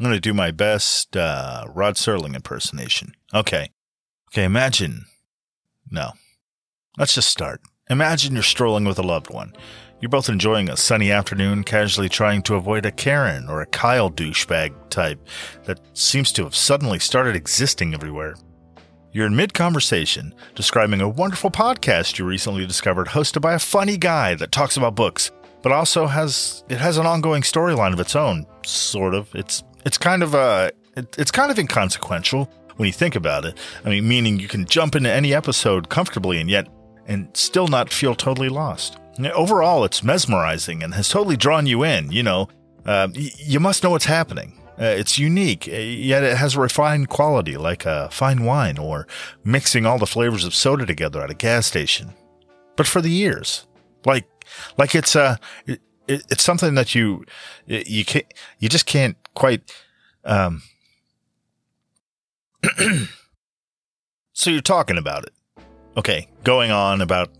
I'm going to do my best uh, Rod Serling impersonation. Okay. Okay, imagine. No. Let's just start. Imagine you're strolling with a loved one. You're both enjoying a sunny afternoon, casually trying to avoid a Karen or a Kyle douchebag type that seems to have suddenly started existing everywhere. You're in mid conversation, describing a wonderful podcast you recently discovered hosted by a funny guy that talks about books, but also has it has an ongoing storyline of its own, sort of. It's it's kind of uh it, it's kind of inconsequential when you think about it. I mean, meaning you can jump into any episode comfortably and yet and still not feel totally lost. Overall, it's mesmerizing and has totally drawn you in. You know, uh, y- you must know what's happening. Uh, it's unique, uh, yet it has a refined quality like a fine wine or mixing all the flavors of soda together at a gas station. But for the years, like, like it's a, uh, it, it's something that you, you can't, you just can't quite, um, so you're talking about it. Okay, going on about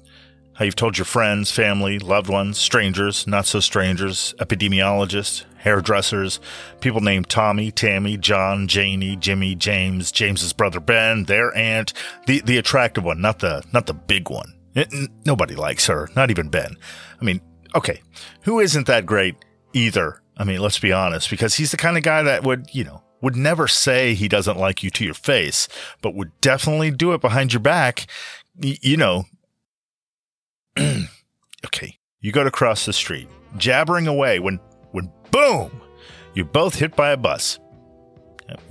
how you've told your friends, family, loved ones, strangers, not so strangers, epidemiologists, hairdressers, people named Tommy, Tammy, John, Janie, Jimmy, James, James's brother Ben, their aunt, the the attractive one, not the not the big one. It, n- nobody likes her, not even Ben. I mean, okay, who isn't that great either? I mean, let's be honest, because he's the kind of guy that would, you know, would never say he doesn't like you to your face, but would definitely do it behind your back. Y- you know, okay, you go to cross the street, jabbering away when when boom, you're both hit by a bus.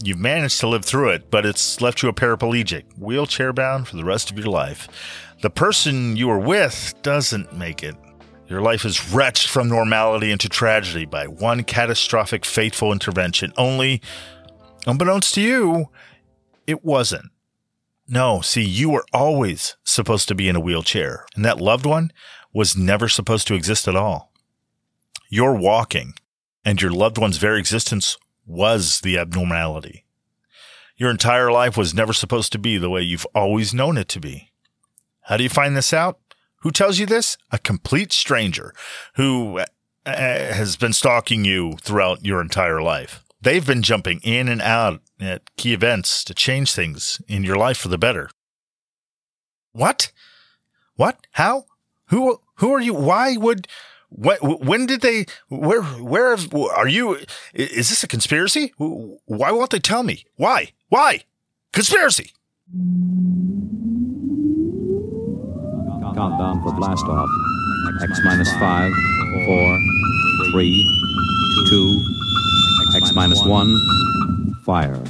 You've managed to live through it, but it's left you a paraplegic, wheelchair bound for the rest of your life. The person you were with doesn't make it. Your life is wretched from normality into tragedy by one catastrophic, fateful intervention. Only, unbeknownst to you, it wasn't. No, see, you were always supposed to be in a wheelchair, and that loved one was never supposed to exist at all. You're walking, and your loved one's very existence was the abnormality. Your entire life was never supposed to be the way you've always known it to be. How do you find this out? Who tells you this? A complete stranger who uh, has been stalking you throughout your entire life. They've been jumping in and out at key events to change things in your life for the better. What? What? How? Who? Who are you? Why would? When, when did they? Where? Where are you? Is this a conspiracy? Why won't they tell me? Why? Why? Conspiracy. Countdown for blast off. X minus five, four, three, two, X minus one, fire.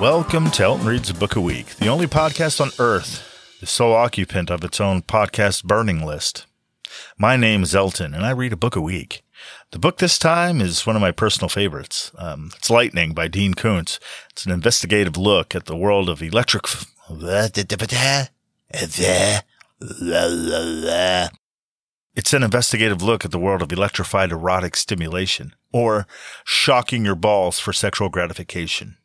Welcome to Elton Reads a Book a Week, the only podcast on earth, the sole occupant of its own podcast burning list. My name is Elton, and I read a book a week. The book this time is one of my personal favorites. Um, it's Lightning by Dean Koontz. It's an investigative look at the world of electric. It's an investigative look at the world of electrified erotic stimulation, or shocking your balls for sexual gratification.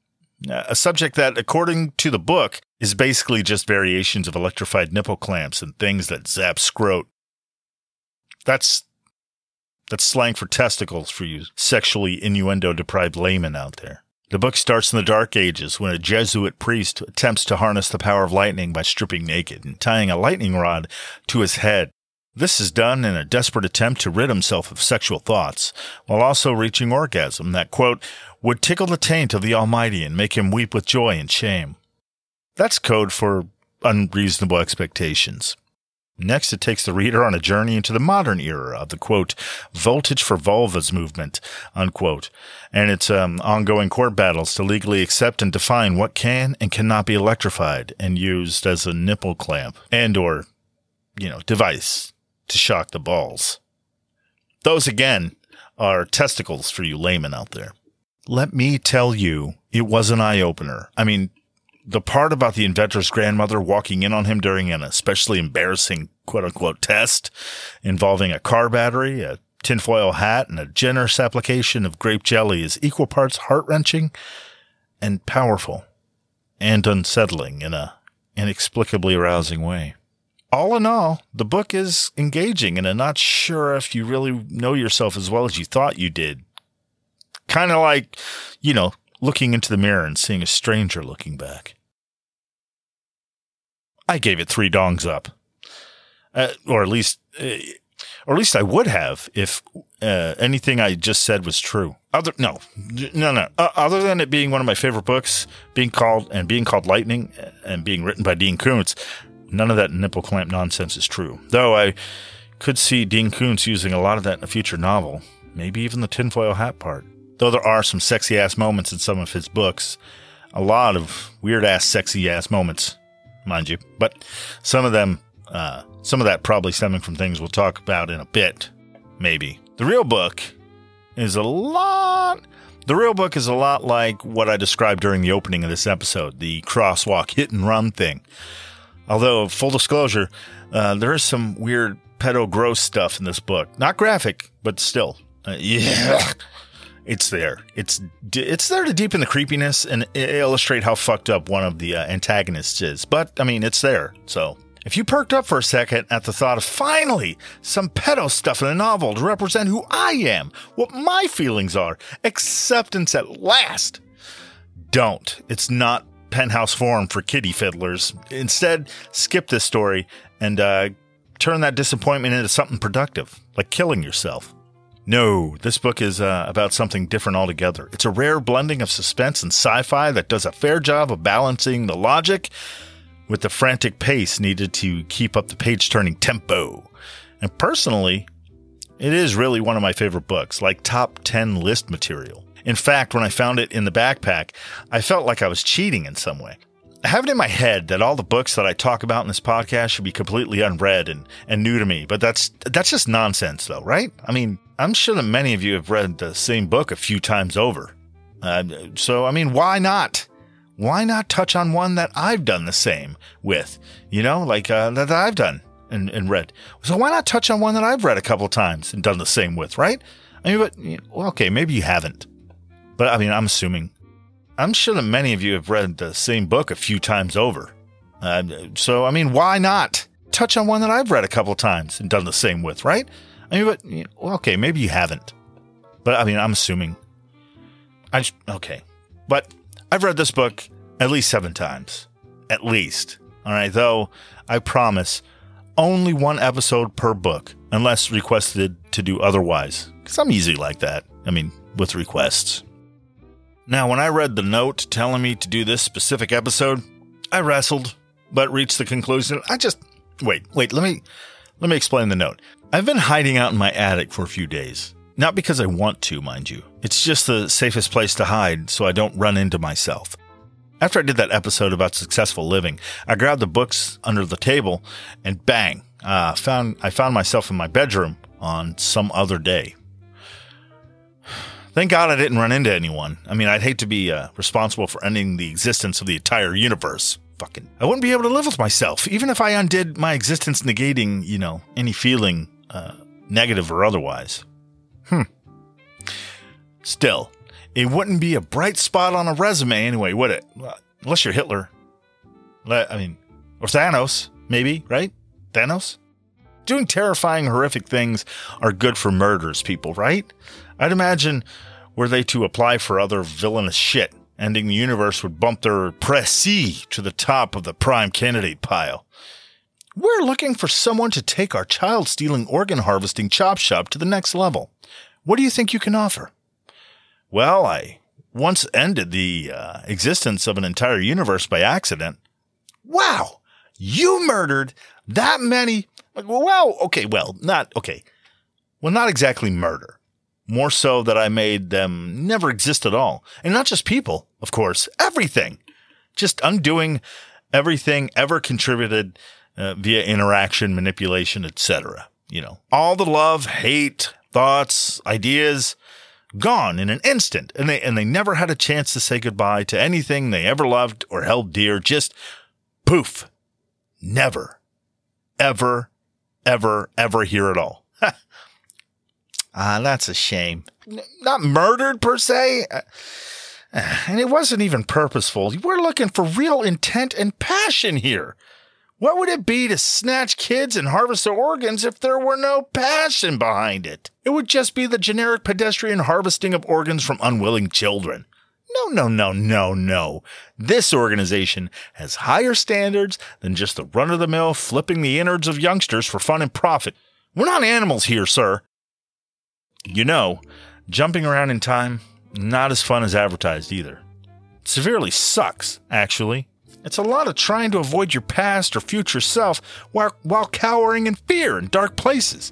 Uh, a subject that, according to the book, is basically just variations of electrified nipple clamps and things that zap scrot. That's that's slang for testicles for you sexually innuendo deprived laymen out there. The book starts in the Dark Ages when a Jesuit priest attempts to harness the power of lightning by stripping naked and tying a lightning rod to his head. This is done in a desperate attempt to rid himself of sexual thoughts, while also reaching orgasm that, quote, would tickle the taint of the Almighty and make him weep with joy and shame. That's code for unreasonable expectations. Next, it takes the reader on a journey into the modern era of the quote, voltage for vulvas movement, unquote, and its um, ongoing court battles to legally accept and define what can and cannot be electrified and used as a nipple clamp and or, you know, device to shock the balls. Those again are testicles for you laymen out there. Let me tell you, it was an eye opener. I mean, the part about the inventor's grandmother walking in on him during an especially embarrassing quote unquote test involving a car battery, a tinfoil hat, and a generous application of grape jelly is equal parts heart wrenching and powerful and unsettling in a inexplicably arousing way. All in all, the book is engaging and I'm not sure if you really know yourself as well as you thought you did. Kind of like, you know, looking into the mirror and seeing a stranger looking back. I gave it three dongs up. Uh, or at least, uh, or at least I would have if uh, anything I just said was true. Other no, no, no. Uh, other than it being one of my favorite books, being called and being called Lightning, and being written by Dean Koontz, none of that nipple clamp nonsense is true. Though I could see Dean Koontz using a lot of that in a future novel, maybe even the tinfoil hat part. Though there are some sexy ass moments in some of his books, a lot of weird ass sexy ass moments, mind you, but some of them, uh, some of that probably stemming from things we'll talk about in a bit, maybe. The real book is a lot. The real book is a lot like what I described during the opening of this episode, the crosswalk hit and run thing. Although, full disclosure, uh, there is some weird pedo gross stuff in this book. Not graphic, but still. Uh, yeah. It's there. It's it's there to deepen the creepiness and illustrate how fucked up one of the uh, antagonists is. But I mean, it's there. So if you perked up for a second at the thought of finally some pedo stuff in a novel to represent who I am, what my feelings are, acceptance at last, don't. It's not penthouse forum for kitty fiddlers. Instead, skip this story and uh, turn that disappointment into something productive, like killing yourself. No, this book is uh, about something different altogether. It's a rare blending of suspense and sci fi that does a fair job of balancing the logic with the frantic pace needed to keep up the page turning tempo. And personally, it is really one of my favorite books, like top 10 list material. In fact, when I found it in the backpack, I felt like I was cheating in some way. I have it in my head that all the books that I talk about in this podcast should be completely unread and, and new to me, but that's that's just nonsense though, right? I mean, I'm sure that many of you have read the same book a few times over. Uh, so, I mean, why not? Why not touch on one that I've done the same with? You know, like uh, that I've done and, and read. So why not touch on one that I've read a couple times and done the same with, right? I mean, but okay, maybe you haven't, but I mean, I'm assuming I'm sure that many of you have read the same book a few times over. Uh, so, I mean, why not touch on one that I've read a couple times and done the same with, right? I mean, but, well, okay, maybe you haven't. But, I mean, I'm assuming. I just, okay. But I've read this book at least seven times. At least. All right. Though, I promise, only one episode per book, unless requested to do otherwise. Because I'm easy like that. I mean, with requests. Now, when I read the note telling me to do this specific episode, I wrestled, but reached the conclusion. I just wait, wait, let me let me explain the note. I've been hiding out in my attic for a few days. Not because I want to, mind you. It's just the safest place to hide so I don't run into myself. After I did that episode about successful living, I grabbed the books under the table and bang, uh, found I found myself in my bedroom on some other day. Thank God I didn't run into anyone. I mean, I'd hate to be uh, responsible for ending the existence of the entire universe. Fucking, I wouldn't be able to live with myself, even if I undid my existence, negating, you know, any feeling, uh, negative or otherwise. Hmm. Still, it wouldn't be a bright spot on a resume anyway, would it? Unless you're Hitler. I mean, or Thanos, maybe, right? Thanos? Doing terrifying, horrific things are good for murderers, people, right? I'd imagine were they to apply for other villainous shit, ending the universe would bump their pressy to the top of the prime candidate pile. We're looking for someone to take our child stealing organ harvesting chop shop to the next level. What do you think you can offer? Well, I once ended the uh, existence of an entire universe by accident. Wow, you murdered that many. Well, okay, well, not okay. Well, not exactly murder more so that I made them never exist at all. And not just people, of course, everything. Just undoing everything ever contributed uh, via interaction, manipulation, etc. You know, all the love, hate, thoughts, ideas gone in an instant and they and they never had a chance to say goodbye to anything they ever loved or held dear just poof never ever ever ever hear it all Ah, that's a shame. N- not murdered per se. Uh, And it wasn't even purposeful. We're looking for real intent and passion here. What would it be to snatch kids and harvest their organs if there were no passion behind it? It would just be the generic pedestrian harvesting of organs from unwilling children. No, no, no, no, no. This organization has higher standards than just the run of the mill flipping the innards of youngsters for fun and profit. We're not animals here, sir. You know, jumping around in time, not as fun as advertised either. Severely sucks, actually. It's a lot of trying to avoid your past or future self while, while cowering in fear in dark places,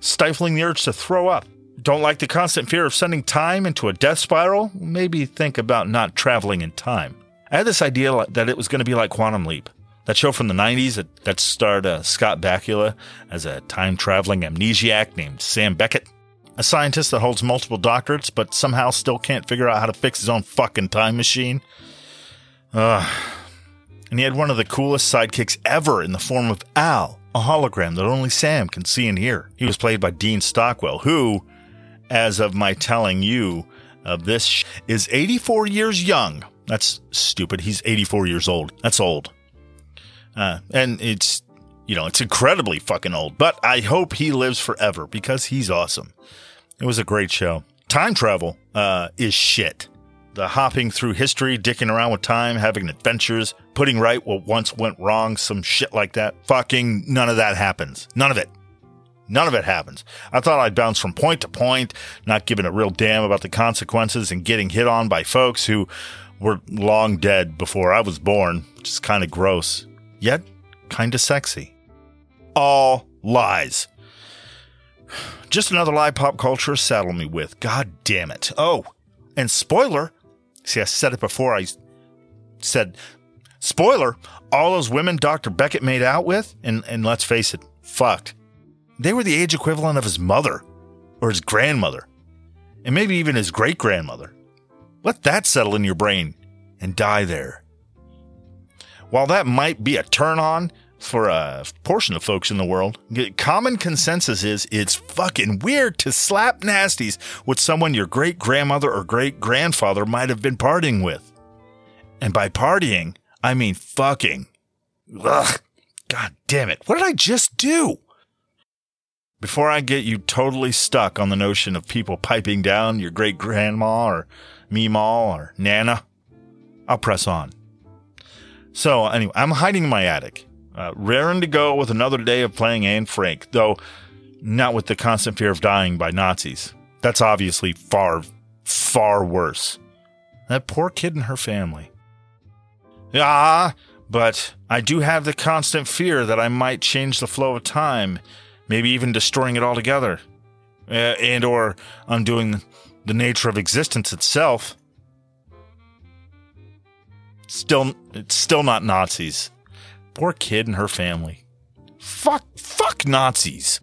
stifling the urge to throw up. Don't like the constant fear of sending time into a death spiral? Maybe think about not traveling in time. I had this idea that it was going to be like Quantum Leap, that show from the 90s that, that starred uh, Scott Bakula as a time traveling amnesiac named Sam Beckett, a scientist that holds multiple doctorates but somehow still can't figure out how to fix his own fucking time machine. Ugh. And he had one of the coolest sidekicks ever in the form of Al, a hologram that only Sam can see and hear. He was played by Dean Stockwell, who, as of my telling you of this, sh- is 84 years young. That's stupid. He's 84 years old. That's old. Uh, and it's, you know, it's incredibly fucking old. But I hope he lives forever because he's awesome. It was a great show. Time travel uh, is shit. The hopping through history, dicking around with time, having adventures, putting right what once went wrong, some shit like that. Fucking none of that happens. None of it. None of it happens. I thought I'd bounce from point to point, not giving a real damn about the consequences and getting hit on by folks who were long dead before I was born, which is kind of gross, yet kind of sexy. All lies. Just another lie pop culture saddle me with. God damn it. Oh, and spoiler. See, I said it before. I said, spoiler, all those women Dr. Beckett made out with, and, and let's face it, fucked. They were the age equivalent of his mother or his grandmother, and maybe even his great grandmother. Let that settle in your brain and die there. While that might be a turn on for a portion of folks in the world, common consensus is it's fucking weird to slap nasties with someone your great grandmother or great grandfather might have been partying with. And by partying, I mean fucking. Ugh. God damn it. What did I just do? Before I get you totally stuck on the notion of people piping down your great grandma or meemaw or nana, I'll press on. So, anyway, I'm hiding in my attic, uh, raring to go with another day of playing Anne Frank, though not with the constant fear of dying by Nazis. That's obviously far, far worse. That poor kid and her family. Ah, but I do have the constant fear that I might change the flow of time, maybe even destroying it altogether, uh, and or undoing the nature of existence itself. Still, it's still not Nazis. Poor kid and her family. Fuck, fuck Nazis.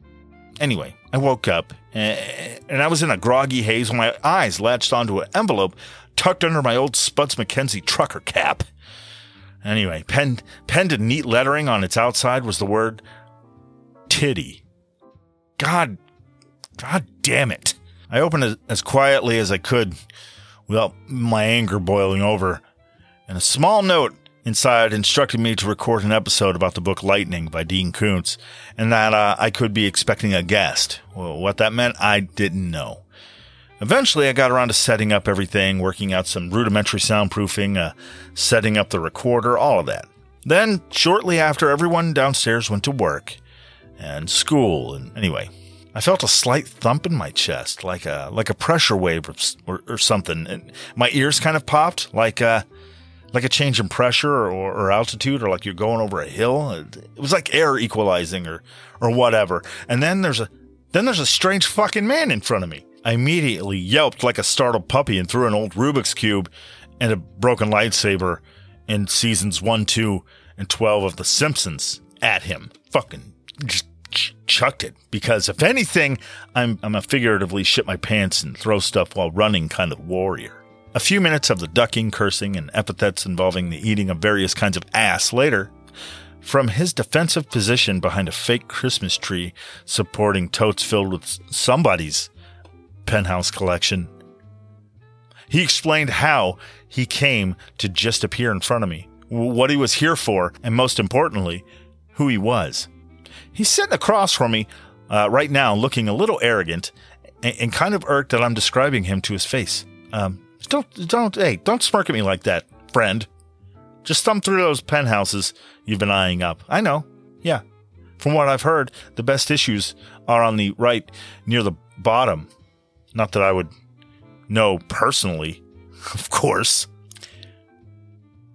Anyway, I woke up and I was in a groggy haze when my eyes latched onto an envelope tucked under my old Spuds MacKenzie trucker cap. Anyway, penned, penned in neat lettering on its outside was the word titty. God, God damn it. I opened it as quietly as I could without my anger boiling over, and a small note inside instructed me to record an episode about the book Lightning by Dean Koontz, and that uh, I could be expecting a guest. Well, what that meant, I didn't know. Eventually, I got around to setting up everything, working out some rudimentary soundproofing, uh, setting up the recorder, all of that. Then, shortly after, everyone downstairs went to work and school, and anyway, I felt a slight thump in my chest, like a like a pressure wave or, or, or something. And my ears kind of popped, like a like a change in pressure or, or, altitude, or like you're going over a hill. It was like air equalizing or or whatever. And then there's a then there's a strange fucking man in front of me. I immediately yelped like a startled puppy and threw an old Rubik's cube and a broken lightsaber in seasons one, two, and twelve of The Simpsons at him. Fucking just ch- chucked it because if anything, I'm I'm a figuratively shit my pants and throw stuff while running kind of warrior. A few minutes of the ducking, cursing, and epithets involving the eating of various kinds of ass later, from his defensive position behind a fake Christmas tree supporting totes filled with somebody's penthouse collection, He explained how he came to just appear in front of me, what he was here for, and most importantly, who he was. He's sitting across from me uh, right now, looking a little arrogant and, and, kind of irked that I'm describing him to his face. Um, don't, don't, hey, don't smirk at me like that, friend. Just thumb through those penthouses you've been eyeing up. I know. Yeah. From what I've heard, the best issues are on the right near the bottom. Not that I would know personally, of course.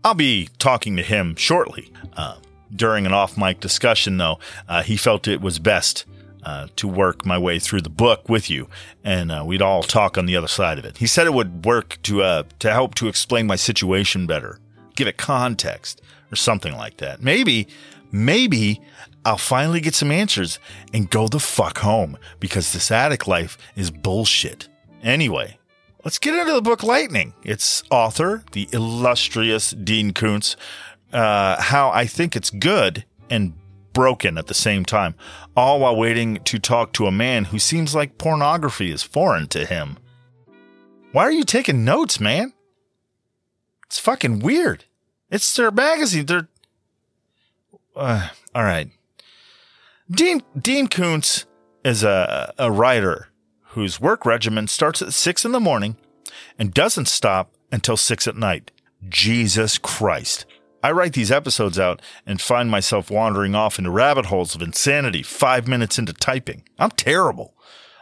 I'll be talking to him shortly. Uh, during an off mic discussion, though, uh, he felt it was best uh, to work my way through the book with you, and uh, we'd all talk on the other side of it. He said it would work to uh, to help to explain my situation better, give it context, or something like that. Maybe, maybe I'll finally get some answers and go the fuck home because this attic life is bullshit. Anyway, let's get into the book Lightning. Its author, the illustrious Dean Koontz, uh, how I think it's good and broken at the same time, all while waiting to talk to a man who seems like pornography is foreign to him. Why are you taking notes, man? It's fucking weird. It's their magazine. They're. Uh, all right. Dean Dean Koontz is a, a writer whose work regimen starts at six in the morning and doesn't stop until six at night. Jesus Christ. I write these episodes out and find myself wandering off into rabbit holes of insanity five minutes into typing. I'm terrible.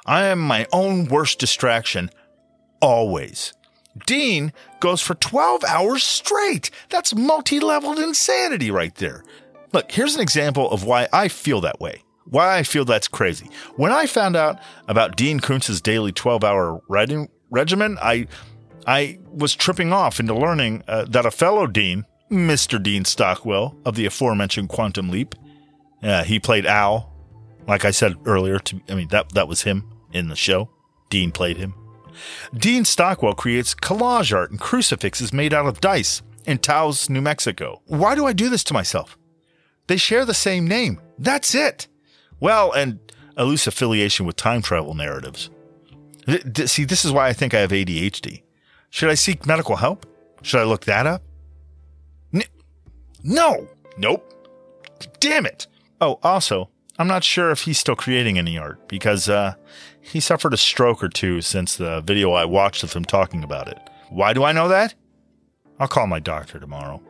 I am my own worst distraction always. Dean goes for 12 hours straight. That's multi leveled insanity right there. Look, here's an example of why I feel that way. Why I feel that's crazy. When I found out about Dean Koontz's daily 12 hour writing regimen, I, I was tripping off into learning uh, that a fellow Dean Mr. Dean Stockwell of the aforementioned Quantum Leap. Uh, he played Al, like I said earlier. To, I mean, that that was him in the show. Dean played him. Dean Stockwell creates collage art and crucifixes made out of dice in Taos, New Mexico. Why do I do this to myself? They share the same name. That's it. Well, and a loose affiliation with time travel narratives. See, this is why I think I have ADHD. Should I seek medical help? Should I look that up? No! Nope. Damn it! Oh, also, I'm not sure if he's still creating any art because uh, he suffered a stroke or two since the video I watched of him talking about it. Why do I know that? I'll call my doctor tomorrow.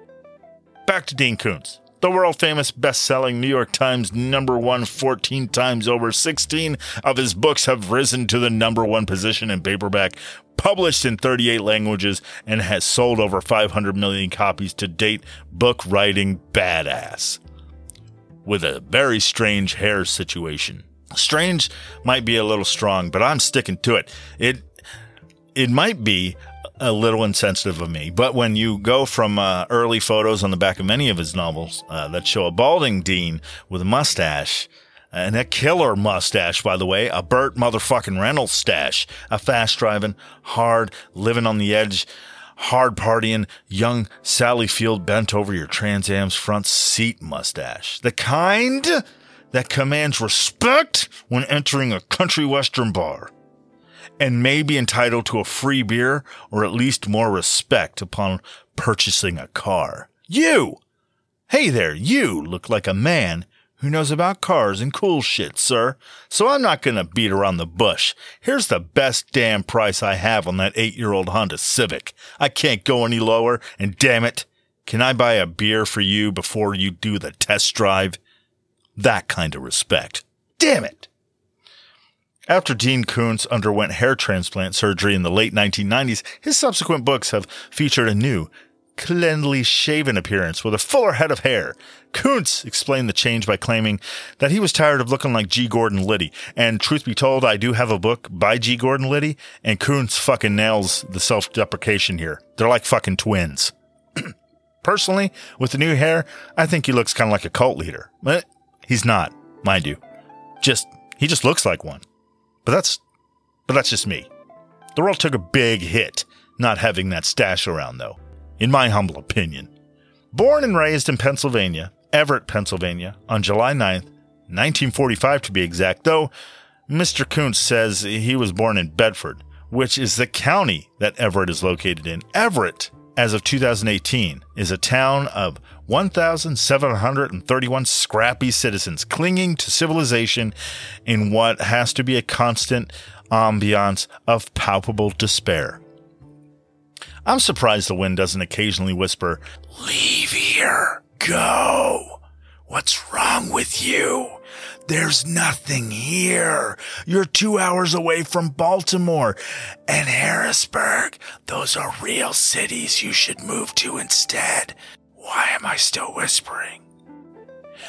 Back to Dean Koontz. The world famous best selling New York Times number one 14 times over. 16 of his books have risen to the number one position in paperback, published in 38 languages, and has sold over 500 million copies to date. Book writing badass. With a very strange hair situation. Strange might be a little strong, but I'm sticking to it. It it might be a little insensitive of me. But when you go from uh, early photos on the back of many of his novels uh, that show a balding Dean with a mustache, and a killer mustache, by the way, a Burt motherfucking Reynolds stash, a fast driving, hard, living on the edge, hard partying, young Sally Field bent over your Trans Am's front seat mustache. The kind that commands respect when entering a country western bar and may be entitled to a free beer or at least more respect upon purchasing a car. You! Hey there, you look like a man who knows about cars and cool shit, sir. So I'm not gonna beat around the bush. Here's the best damn price I have on that eight year old Honda Civic. I can't go any lower, and damn it, can I buy a beer for you before you do the test drive? That kind of respect. Damn it! After Dean Koontz underwent hair transplant surgery in the late 1990s, his subsequent books have featured a new, cleanly shaven appearance with a fuller head of hair. Koontz explained the change by claiming that he was tired of looking like G. Gordon Liddy. And truth be told, I do have a book by G. Gordon Liddy, and Koontz fucking nails the self deprecation here. They're like fucking twins. Personally, with the new hair, I think he looks kind of like a cult leader. But he's not, mind you. Just, he just looks like one. But that's but that's just me. The world took a big hit not having that stash around though, in my humble opinion. Born and raised in Pennsylvania, Everett, Pennsylvania, on July 9th, 1945 to be exact, though Mr. Koontz says he was born in Bedford, which is the county that Everett is located in. Everett, as of 2018, is a town of 1,731 scrappy citizens clinging to civilization in what has to be a constant ambiance of palpable despair. I'm surprised the wind doesn't occasionally whisper, Leave here, go. What's wrong with you? There's nothing here. You're two hours away from Baltimore and Harrisburg. Those are real cities you should move to instead. Why am I still whispering?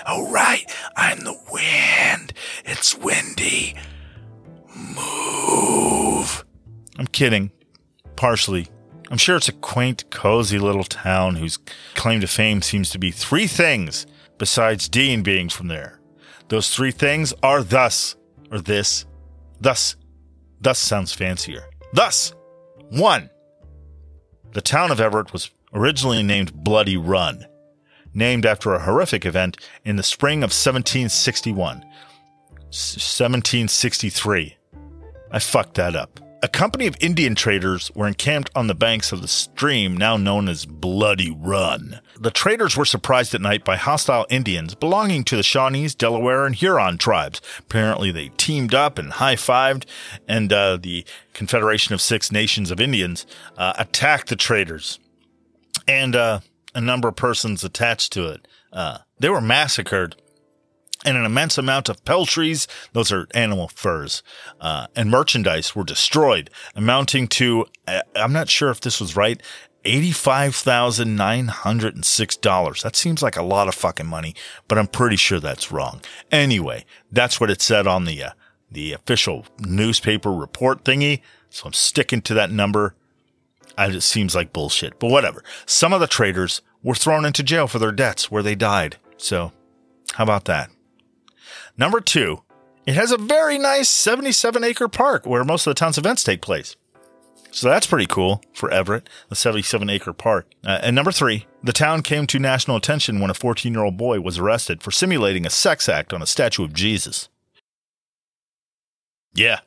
Oh, right. I'm the wind. It's windy. Move. I'm kidding. Partially. I'm sure it's a quaint, cozy little town whose claim to fame seems to be three things besides Dean being from there. Those three things are thus, or this, thus. Thus sounds fancier. Thus, one. The town of Everett was originally named Bloody Run, named after a horrific event in the spring of 1761. 1763. I fucked that up. A company of Indian traders were encamped on the banks of the stream now known as Bloody Run. The traders were surprised at night by hostile Indians belonging to the Shawnees, Delaware, and Huron tribes. Apparently, they teamed up and high fived, and uh, the Confederation of Six Nations of Indians uh, attacked the traders and uh, a number of persons attached to it. Uh, they were massacred and an immense amount of peltries, those are animal furs, uh, and merchandise were destroyed, amounting to, uh, I'm not sure if this was right, $85,906. That seems like a lot of fucking money, but I'm pretty sure that's wrong. Anyway, that's what it said on the, uh, the official newspaper report thingy. So I'm sticking to that number. it seems like bullshit, but whatever. Some of the traders were thrown into jail for their debts where they died. So how about that? Number two, it has a very nice 77 acre park where most of the town's events take place. So that's pretty cool for Everett, the 77 acre park. Uh, and number three, the town came to national attention when a 14 year old boy was arrested for simulating a sex act on a statue of Jesus. Yeah.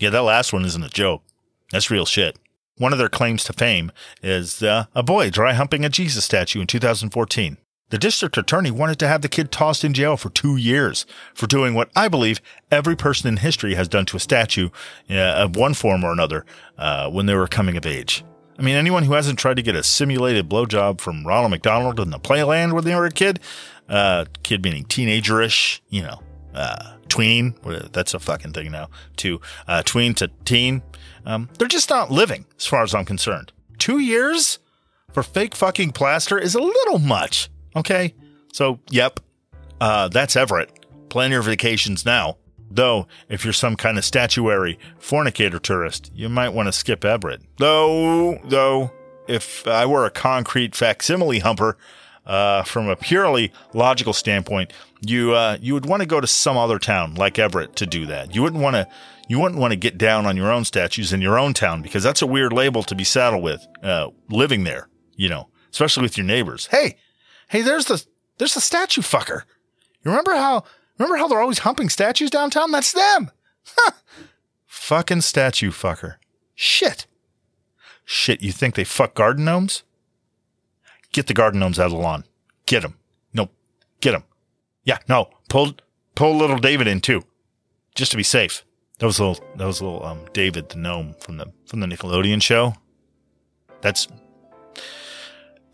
Yeah, that last one isn't a joke. That's real shit. One of their claims to fame is uh, a boy dry humping a Jesus statue in 2014. The district attorney wanted to have the kid tossed in jail for two years for doing what I believe every person in history has done to a statue uh, of one form or another uh, when they were coming of age. I mean, anyone who hasn't tried to get a simulated blowjob from Ronald McDonald in the playland when they were a kid, uh, kid meaning teenagerish, you know, uh, tween, that's a fucking thing now, to uh, tween to teen, um, they're just not living as far as I'm concerned. Two years for fake fucking plaster is a little much. Okay. So, yep. Uh, that's Everett. Plan your vacations now. Though, if you're some kind of statuary fornicator tourist, you might want to skip Everett. Though, though, if I were a concrete facsimile humper, uh, from a purely logical standpoint, you uh, you would want to go to some other town like Everett to do that. You wouldn't want to you wouldn't want to get down on your own statues in your own town because that's a weird label to be saddled with. Uh, living there, you know, especially with your neighbors. Hey, Hey, there's the there's the statue fucker. You remember how remember how they're always humping statues downtown? That's them. Huh. Fucking statue fucker. Shit. Shit, you think they fuck garden gnomes? Get the garden gnomes out of the lawn. Get them. No, get them. Yeah, no, pull pull little David in too, just to be safe. That was little that was little um David the gnome from the from the Nickelodeon show. That's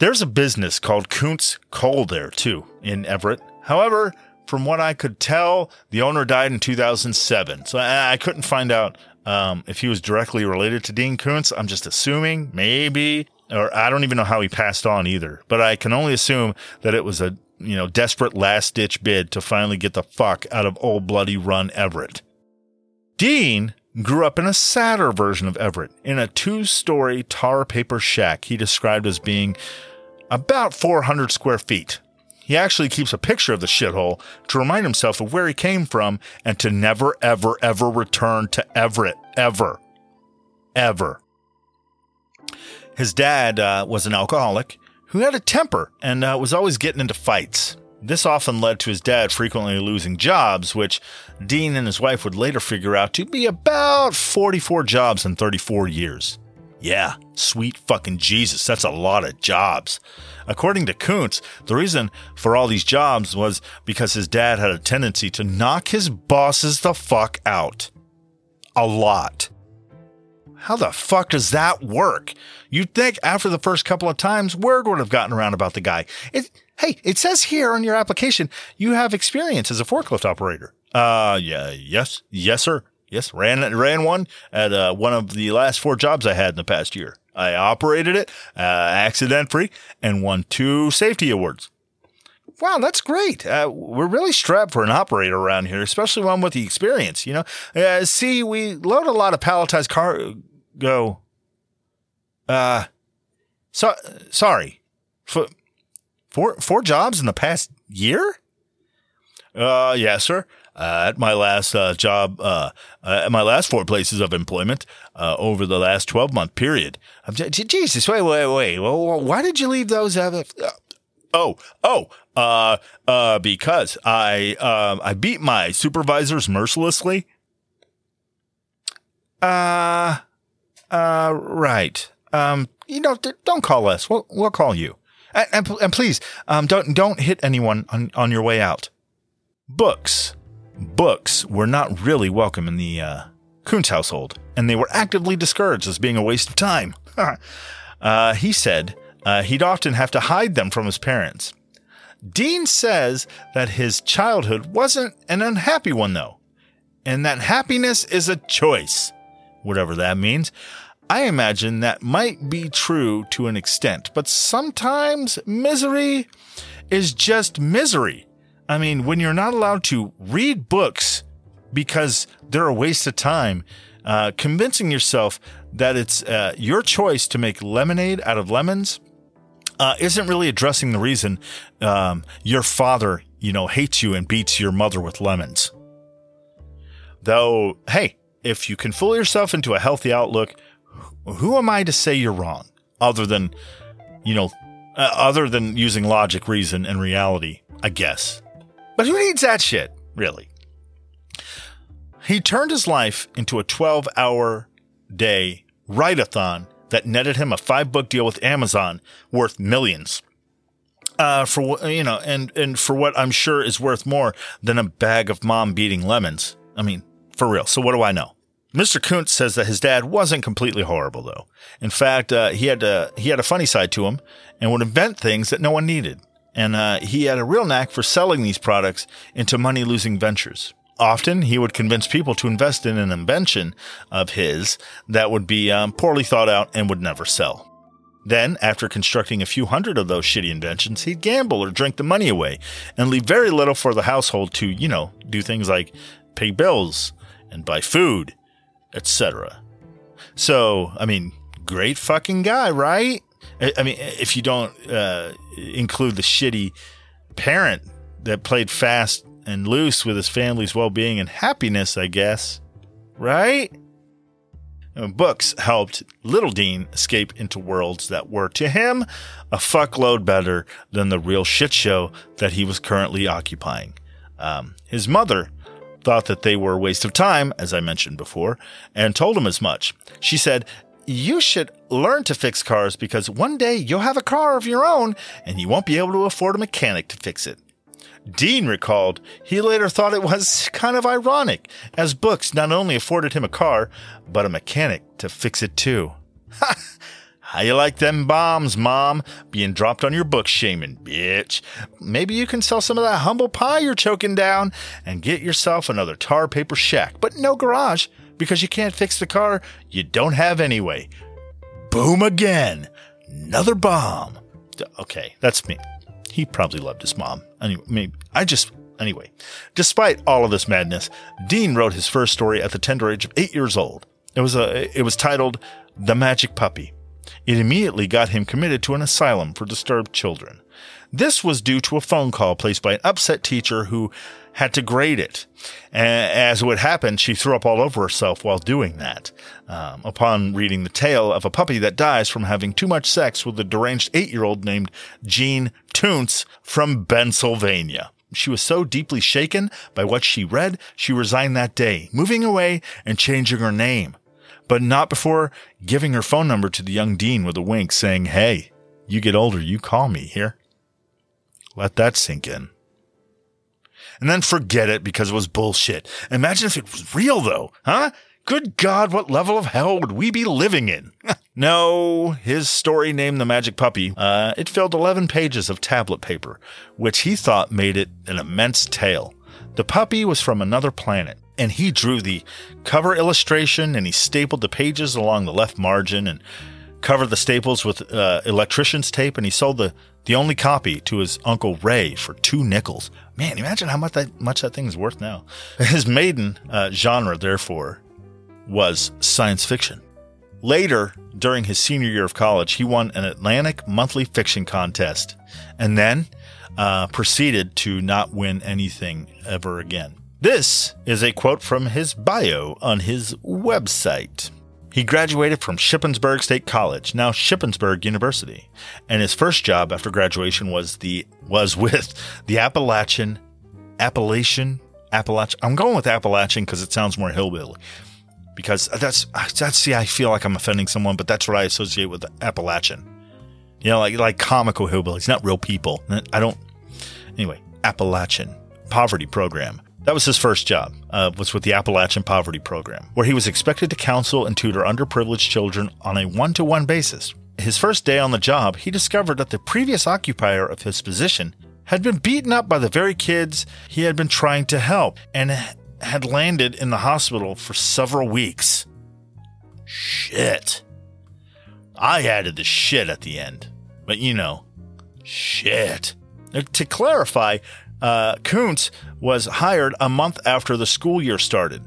there's a business called Kuntz Coal there too in Everett. However, from what I could tell, the owner died in 2007. So I, I couldn't find out um, if he was directly related to Dean Koontz. I'm just assuming, maybe, or I don't even know how he passed on either. But I can only assume that it was a you know desperate last ditch bid to finally get the fuck out of old bloody run Everett. Dean grew up in a sadder version of Everett, in a two story tar paper shack he described as being about 400 square feet. He actually keeps a picture of the shithole to remind himself of where he came from and to never, ever, ever return to Everett. Ever. Ever. His dad uh, was an alcoholic who had a temper and uh, was always getting into fights. This often led to his dad frequently losing jobs, which Dean and his wife would later figure out to be about 44 jobs in 34 years. Yeah, sweet fucking Jesus, that's a lot of jobs. According to Koontz, the reason for all these jobs was because his dad had a tendency to knock his bosses the fuck out. A lot. How the fuck does that work? You'd think after the first couple of times, word would have gotten around about the guy. It, hey, it says here on your application you have experience as a forklift operator. Uh, yeah, yes, yes, sir. Yes, ran ran one at uh, one of the last four jobs I had in the past year. I operated it, uh, accident free, and won two safety awards. Wow, that's great. Uh, we're really strapped for an operator around here, especially one with the experience. You know, uh, see, we load a lot of palletized cargo. Uh, so sorry, for four four jobs in the past year. Uh, yes, sir uh, at my last uh, job, uh, uh, at my last four places of employment uh, over the last 12 month period. Jesus, wait, wait, wait. Well, why did you leave those? Uh, oh, oh, because I, um, I beat my supervisors mercilessly. Uh, uh, right. Um, you know, don't call us. We'll, we'll call you. And, and, and please, um, don't, don't hit anyone on, on your way out. Books books were not really welcome in the uh, Koontz household, and they were actively discouraged as being a waste of time. uh, he said uh, he'd often have to hide them from his parents. Dean says that his childhood wasn't an unhappy one, though, and that happiness is a choice, whatever that means. I imagine that might be true to an extent, but sometimes misery is just misery. I mean, when you're not allowed to read books because they're a waste of time, uh, convincing yourself that it's uh, your choice to make lemonade out of lemons uh, isn't really addressing the reason um, your father, you know, hates you and beats your mother with lemons. Though, hey, if you can fool yourself into a healthy outlook, who am I to say you're wrong? Other than, you know, uh, other than using logic, reason, and reality, I guess. But who needs that shit, really? He turned his life into a 12 hour day write-a-thon that netted him a five book deal with Amazon worth millions. Uh, for you know, and and for what I'm sure is worth more than a bag of mom beating lemons. I mean, for real. So what do I know? Mr. Koontz says that his dad wasn't completely horrible, though. In fact, uh, he had a, he had a funny side to him and would invent things that no one needed and uh, he had a real knack for selling these products into money losing ventures. Often, he would convince people to invest in an invention of his that would be um, poorly thought out and would never sell. Then, after constructing a few hundred of those shitty inventions, he'd gamble or drink the money away and leave very little for the household to, you know, do things like pay bills and buy food, etc. So, I mean, great fucking guy, right? I mean, if you don't uh, include the shitty parent that played fast and loose with his family's well being and happiness, I guess, right? Books helped Little Dean escape into worlds that were, to him, a fuckload better than the real shit show that he was currently occupying. Um, his mother thought that they were a waste of time, as I mentioned before, and told him as much. She said, you should learn to fix cars because one day you'll have a car of your own and you won't be able to afford a mechanic to fix it. Dean recalled he later thought it was kind of ironic, as books not only afforded him a car, but a mechanic to fix it too. Ha! How you like them bombs, Mom? Being dropped on your book shaming, bitch. Maybe you can sell some of that humble pie you're choking down and get yourself another tar paper shack, but no garage because you can't fix the car you don't have anyway. Boom again. Another bomb. Okay, that's me. He probably loved his mom. Anyway, maybe I just anyway. Despite all of this madness, Dean wrote his first story at the tender age of 8 years old. It was a it was titled The Magic Puppy. It immediately got him committed to an asylum for disturbed children. This was due to a phone call placed by an upset teacher who had to grade it. And As would happen, she threw up all over herself while doing that. Um, upon reading the tale of a puppy that dies from having too much sex with a deranged eight year old named Jean Toonce from Pennsylvania. She was so deeply shaken by what she read, she resigned that day, moving away and changing her name. But not before giving her phone number to the young dean with a wink, saying, Hey, you get older, you call me here. Let that sink in. And then forget it because it was bullshit. Imagine if it was real though, huh? Good God, what level of hell would we be living in? no, his story named The Magic Puppy, uh, it filled 11 pages of tablet paper, which he thought made it an immense tale. The puppy was from another planet, and he drew the cover illustration and he stapled the pages along the left margin and covered the staples with uh, electrician's tape, and he sold the, the only copy to his uncle Ray for two nickels. Man, imagine how much that much that thing is worth now. His maiden uh, genre, therefore, was science fiction. Later, during his senior year of college, he won an Atlantic monthly fiction contest, and then uh, proceeded to not win anything ever again. This is a quote from his bio on his website. He graduated from Shippensburg State College, now Shippensburg University, and his first job after graduation was the was with the Appalachian Appalachian Appalachian. I'm going with Appalachian because it sounds more hillbilly. Because that's that's see, I feel like I'm offending someone, but that's what I associate with Appalachian. You know, like like comical hillbillies, not real people. I don't. Anyway, Appalachian poverty program. That was his first job, uh, was with the Appalachian Poverty Program, where he was expected to counsel and tutor underprivileged children on a one to one basis. His first day on the job, he discovered that the previous occupier of his position had been beaten up by the very kids he had been trying to help and had landed in the hospital for several weeks. Shit. I added the shit at the end, but you know, shit. To clarify, uh, Koontz was hired a month after the school year started.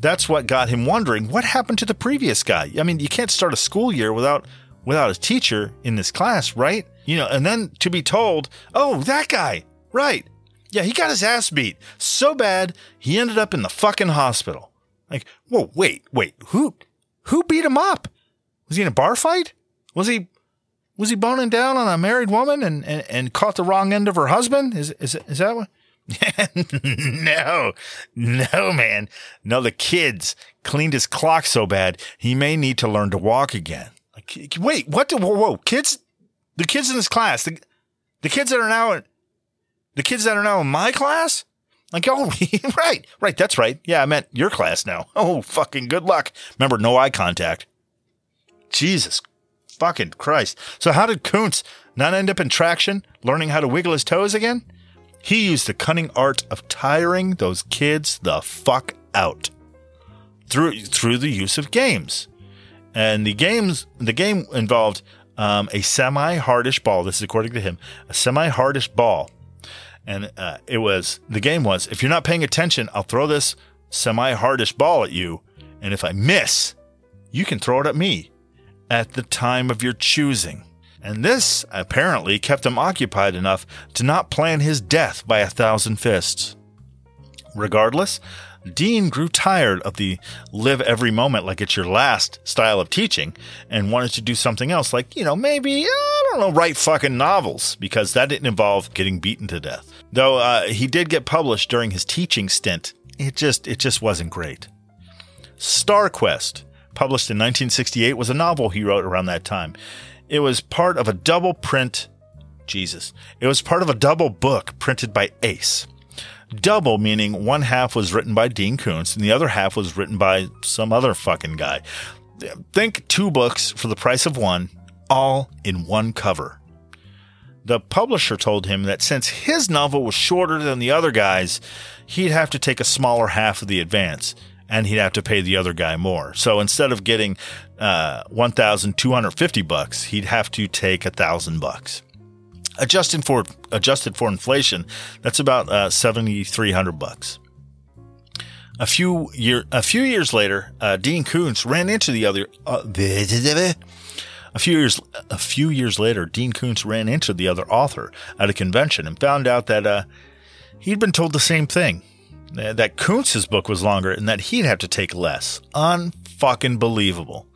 That's what got him wondering what happened to the previous guy. I mean, you can't start a school year without without a teacher in this class, right? You know, and then to be told, "Oh, that guy." Right. Yeah, he got his ass beat so bad he ended up in the fucking hospital. Like, whoa, wait, wait, who who beat him up? Was he in a bar fight? Was he was he boning down on a married woman and, and, and caught the wrong end of her husband? Is is is that what? no, no, man. No, the kids cleaned his clock so bad he may need to learn to walk again. Like, wait, what? The, whoa, whoa, kids, the kids in this class, the, the kids that are now, the kids that are now in my class. Like, oh, right, right, that's right. Yeah, I meant your class now. Oh, fucking good luck. Remember, no eye contact. Jesus fucking Christ. So how did Koontz not end up in traction, learning how to wiggle his toes again? He used the cunning art of tiring those kids the fuck out through through the use of games. And the games the game involved um, a semi-hardish ball. This is according to him, a semi-hardish ball. And uh, it was the game was if you're not paying attention, I'll throw this semi-hardish ball at you, and if I miss, you can throw it at me at the time of your choosing. And this apparently kept him occupied enough to not plan his death by a thousand fists. Regardless, Dean grew tired of the live every moment like it's your last style of teaching and wanted to do something else, like, you know, maybe, I don't know, write fucking novels, because that didn't involve getting beaten to death. Though uh, he did get published during his teaching stint, it just, it just wasn't great. StarQuest published in 1968, was a novel he wrote around that time. It was part of a double print. Jesus. It was part of a double book printed by Ace. Double meaning one half was written by Dean Koontz and the other half was written by some other fucking guy. Think two books for the price of one, all in one cover. The publisher told him that since his novel was shorter than the other guy's, he'd have to take a smaller half of the advance and he'd have to pay the other guy more. So instead of getting uh, 1,250 bucks, he'd have to take a thousand bucks. Adjusted for adjusted for inflation, that's about uh, 7,300 bucks. A few year a few years later, uh, Dean Koontz ran into the other. Uh, a few years a few years later, Dean Koontz ran into the other author at a convention and found out that uh, he'd been told the same thing. That Koontz's book was longer and that he'd have to take less. Unfucking believable.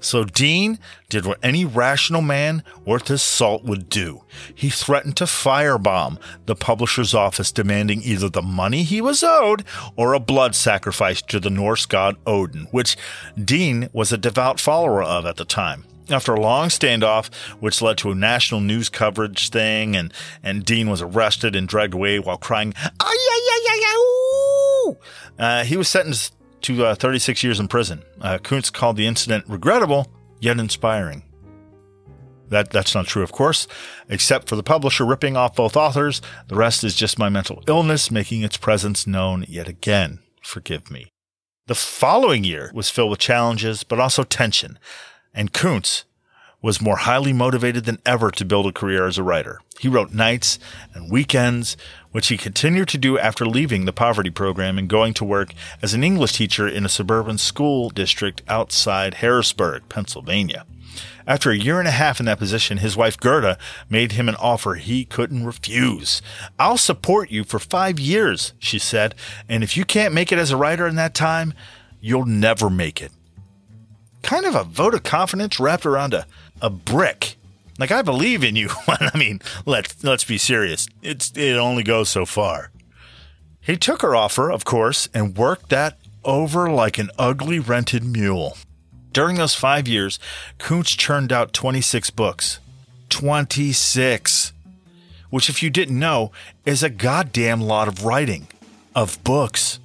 So Dean did what any rational man worth his salt would do. He threatened to firebomb the publisher's office, demanding either the money he was owed or a blood sacrifice to the Norse god Odin, which Dean was a devout follower of at the time. After a long standoff, which led to a national news coverage thing, and, and Dean was arrested and dragged away while crying, "Ay, ay, ay, ay, ay, ooh!" Uh, he was sentenced to uh, 36 years in prison. Uh, Koontz called the incident regrettable yet inspiring. That that's not true, of course, except for the publisher ripping off both authors. The rest is just my mental illness making its presence known yet again. Forgive me. The following year was filled with challenges, but also tension, and Koontz was more highly motivated than ever to build a career as a writer. He wrote nights and weekends, which he continued to do after leaving the poverty program and going to work as an English teacher in a suburban school district outside Harrisburg, Pennsylvania. After a year and a half in that position, his wife Gerda made him an offer he couldn't refuse. I'll support you for five years, she said, and if you can't make it as a writer in that time, you'll never make it. Kind of a vote of confidence wrapped around a, a brick. Like I believe in you. I mean, let's let's be serious. It's it only goes so far. He took her offer, of course, and worked that over like an ugly rented mule. During those five years, Koontz churned out 26 books. 26! Which, if you didn't know, is a goddamn lot of writing. Of books.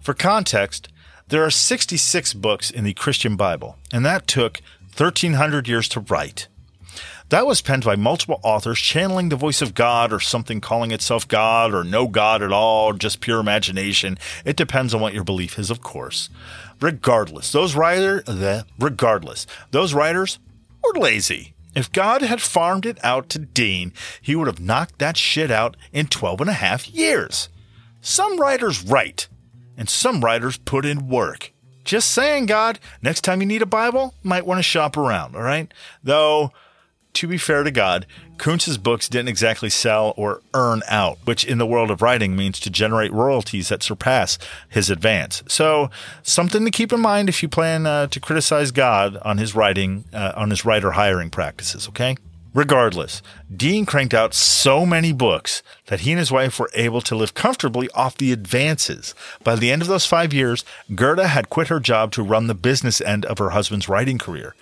For context, there are 66 books in the Christian Bible, and that took 1,300 years to write. That was penned by multiple authors channeling the voice of God or something calling itself God or no God at all, just pure imagination. It depends on what your belief is, of course. Regardless, those writer, the, regardless, those writers were lazy. If God had farmed it out to Dean, he would have knocked that shit out in 12 and a half years. Some writers write, and some writers put in work. Just saying, God, next time you need a Bible, might want to shop around, all right? Though, to be fair to God, Koontz's books didn't exactly sell or earn out, which in the world of writing means to generate royalties that surpass his advance. So, something to keep in mind if you plan uh, to criticize God on his writing, uh, on his writer hiring practices, okay? Regardless, Dean cranked out so many books that he and his wife were able to live comfortably off the advances. By the end of those five years, Gerda had quit her job to run the business end of her husband's writing career.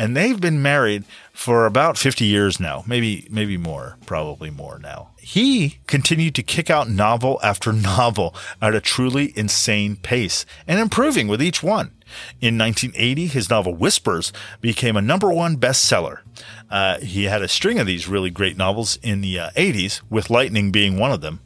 And they've been married for about 50 years now, maybe, maybe more, probably more now. He continued to kick out novel after novel at a truly insane pace and improving with each one. In 1980, his novel Whispers became a number one bestseller. Uh, he had a string of these really great novels in the uh, 80s, with Lightning being one of them,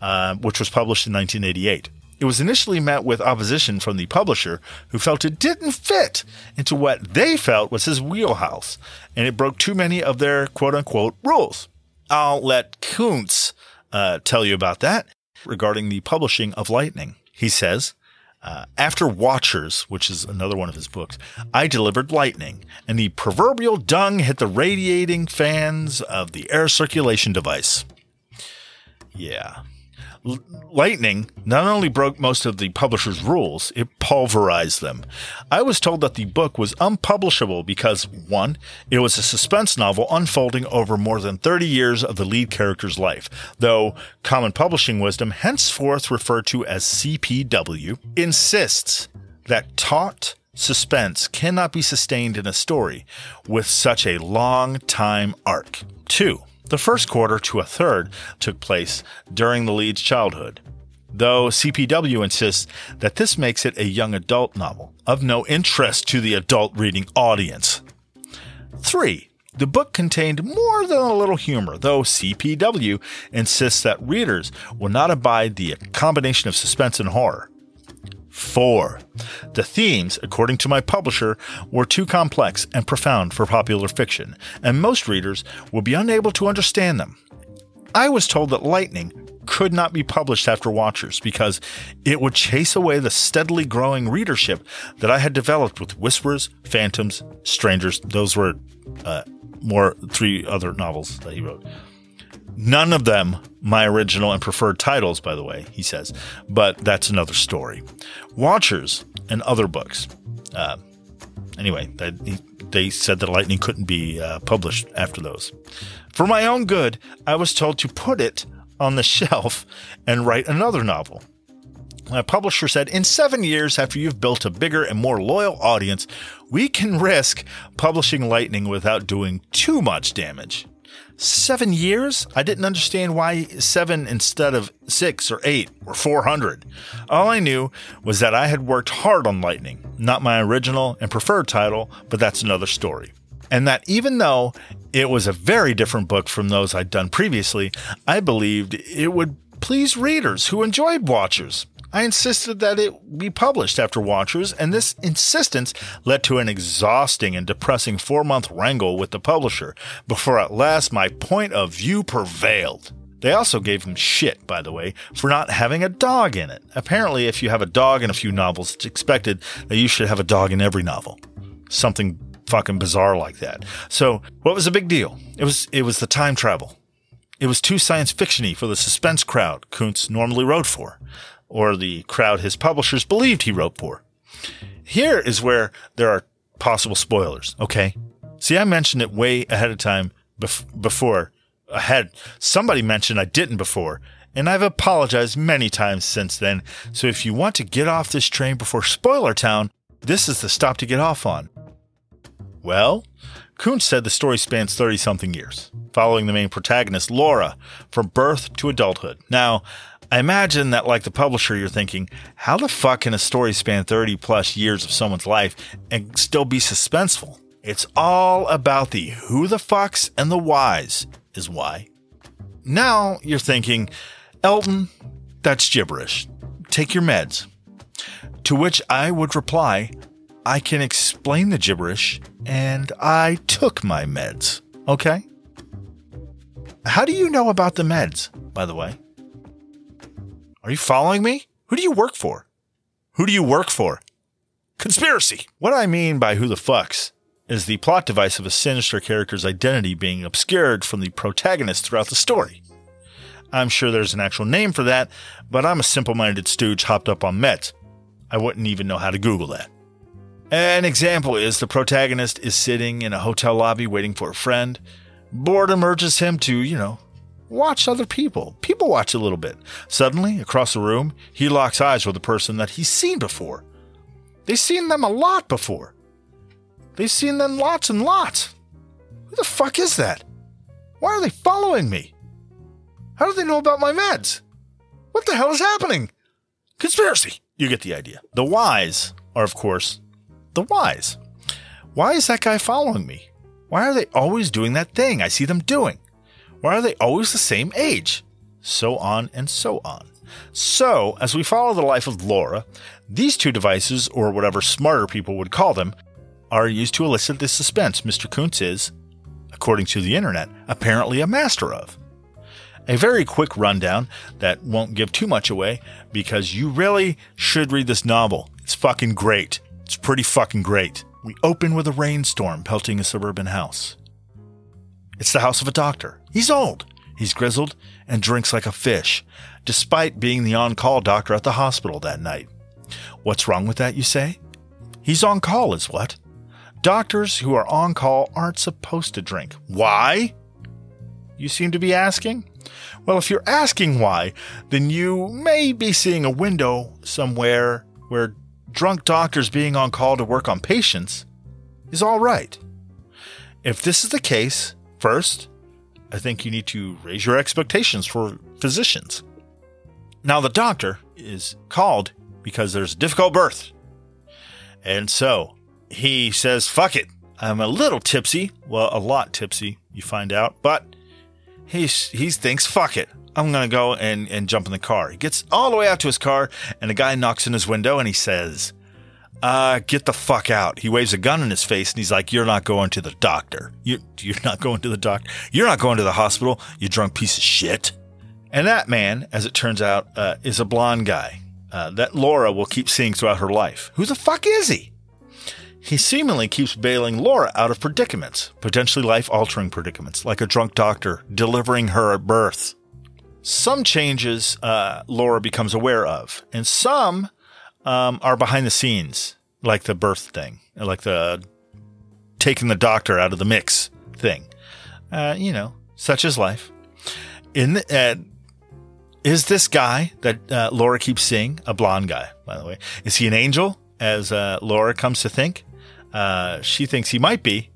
uh, which was published in 1988. It was initially met with opposition from the publisher, who felt it didn't fit into what they felt was his wheelhouse, and it broke too many of their quote unquote rules. I'll let Koontz uh, tell you about that regarding the publishing of Lightning. He says, uh, after Watchers, which is another one of his books, I delivered lightning, and the proverbial dung hit the radiating fans of the air circulation device. Yeah. Lightning not only broke most of the publisher's rules, it pulverized them. I was told that the book was unpublishable because, one, it was a suspense novel unfolding over more than 30 years of the lead character's life, though common publishing wisdom, henceforth referred to as CPW, insists that taut suspense cannot be sustained in a story with such a long time arc. Two, the first quarter to a third took place during the lead's childhood, though CPW insists that this makes it a young adult novel of no interest to the adult reading audience. Three, the book contained more than a little humor, though CPW insists that readers will not abide the combination of suspense and horror. 4. The themes, according to my publisher, were too complex and profound for popular fiction, and most readers would be unable to understand them. I was told that Lightning could not be published after Watchers because it would chase away the steadily growing readership that I had developed with Whispers, Phantoms, Strangers. Those were uh, more three other novels that he wrote. None of them my original and preferred titles, by the way, he says, but that's another story. Watchers and other books. Uh, anyway, they, they said that Lightning couldn't be uh, published after those. For my own good, I was told to put it on the shelf and write another novel. My publisher said, in seven years after you've built a bigger and more loyal audience, we can risk publishing Lightning without doing too much damage. Seven years? I didn't understand why seven instead of six or eight or 400. All I knew was that I had worked hard on Lightning, not my original and preferred title, but that's another story. And that even though it was a very different book from those I'd done previously, I believed it would please readers who enjoyed Watchers. I insisted that it be published after Watchers, and this insistence led to an exhausting and depressing four month wrangle with the publisher before at last my point of view prevailed. They also gave him shit, by the way, for not having a dog in it. Apparently, if you have a dog in a few novels, it's expected that you should have a dog in every novel. Something fucking bizarre like that. So, what was the big deal? It was it was the time travel. It was too science fictiony for the suspense crowd Koontz normally wrote for or the crowd his publishers believed he wrote for. Here is where there are possible spoilers, okay? See, I mentioned it way ahead of time bef- before. Ahead, somebody mentioned I didn't before, and I've apologized many times since then. So if you want to get off this train before Spoiler Town, this is the stop to get off on. Well, Koontz said the story spans 30 something years, following the main protagonist, Laura, from birth to adulthood. Now, I imagine that, like the publisher, you're thinking, how the fuck can a story span 30 plus years of someone's life and still be suspenseful? It's all about the who the fucks and the whys, is why. Now you're thinking, Elton, that's gibberish. Take your meds. To which I would reply, I can explain the gibberish, and I took my meds. Okay? How do you know about the meds, by the way? Are you following me? Who do you work for? Who do you work for? Conspiracy! What I mean by who the fucks is the plot device of a sinister character's identity being obscured from the protagonist throughout the story. I'm sure there's an actual name for that, but I'm a simple minded stooge hopped up on meds. I wouldn't even know how to Google that. An example is the protagonist is sitting in a hotel lobby waiting for a friend. Boredom urges him to, you know, watch other people. People watch a little bit. Suddenly, across the room, he locks eyes with a person that he's seen before. They've seen them a lot before. They've seen them lots and lots. Who the fuck is that? Why are they following me? How do they know about my meds? What the hell is happening? Conspiracy! You get the idea. The whys are, of course, the whys. Why is that guy following me? Why are they always doing that thing I see them doing? Why are they always the same age? So on and so on. So, as we follow the life of Laura, these two devices, or whatever smarter people would call them, are used to elicit the suspense Mr. Koontz is, according to the internet, apparently a master of. A very quick rundown that won't give too much away because you really should read this novel. It's fucking great. It's pretty fucking great. We open with a rainstorm pelting a suburban house. It's the house of a doctor. He's old, he's grizzled, and drinks like a fish, despite being the on call doctor at the hospital that night. What's wrong with that, you say? He's on call, is what? Doctors who are on call aren't supposed to drink. Why? You seem to be asking? Well, if you're asking why, then you may be seeing a window somewhere where drunk doctors being on call to work on patients is all right. If this is the case, First, I think you need to raise your expectations for physicians. Now, the doctor is called because there's a difficult birth. And so he says, fuck it. I'm a little tipsy. Well, a lot tipsy, you find out. But he, he thinks, fuck it. I'm going to go and, and jump in the car. He gets all the way out to his car, and a guy knocks on his window and he says, uh, get the fuck out. He waves a gun in his face and he's like, You're not going to the doctor. You, you're not going to the doctor. You're not going to the hospital, you drunk piece of shit. And that man, as it turns out, uh, is a blonde guy uh, that Laura will keep seeing throughout her life. Who the fuck is he? He seemingly keeps bailing Laura out of predicaments, potentially life altering predicaments, like a drunk doctor delivering her at birth. Some changes uh, Laura becomes aware of, and some um, are behind the scenes, like the birth thing, like the taking the doctor out of the mix thing. Uh, you know, such is life. In the, uh, is this guy that uh, Laura keeps seeing a blonde guy? By the way, is he an angel? As uh, Laura comes to think, uh, she thinks he might be.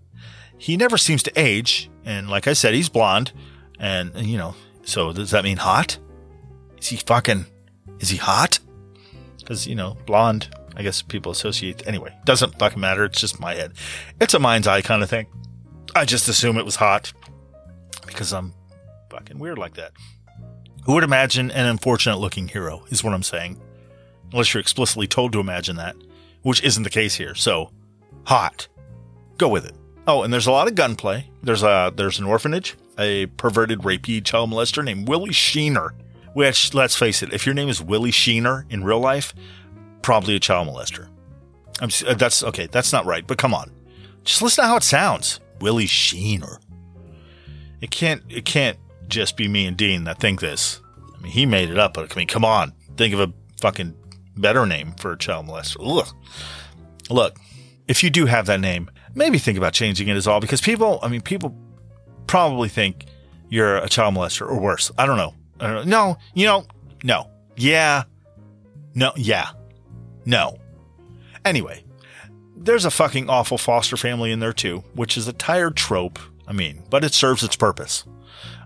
He never seems to age, and like I said, he's blonde, and you know. So does that mean hot? Is he fucking? Is he hot? Because you know, blonde. I guess people associate. Anyway, doesn't fucking matter. It's just my head. It's a mind's eye kind of thing. I just assume it was hot because I'm fucking weird like that. Who would imagine an unfortunate looking hero is what I'm saying. Unless you're explicitly told to imagine that, which isn't the case here. So, hot. Go with it. Oh, and there's a lot of gunplay. There's a there's an orphanage, a perverted rapey child molester named Willie Sheener. Which, let's face it, if your name is Willie Sheener in real life, probably a child molester. I'm uh, that's okay. That's not right. But come on, just listen to how it sounds. Willie Sheener. It can't. It can't just be me and Dean that think this. I mean, he made it up. But I mean, come on, think of a fucking better name for a child molester. Ugh. Look, if you do have that name, maybe think about changing it as all because people, I mean, people probably think you're a child molester or worse. I don't know. No, you know, no. Yeah. No, yeah. No. Anyway, there's a fucking awful foster family in there too, which is a tired trope. I mean, but it serves its purpose.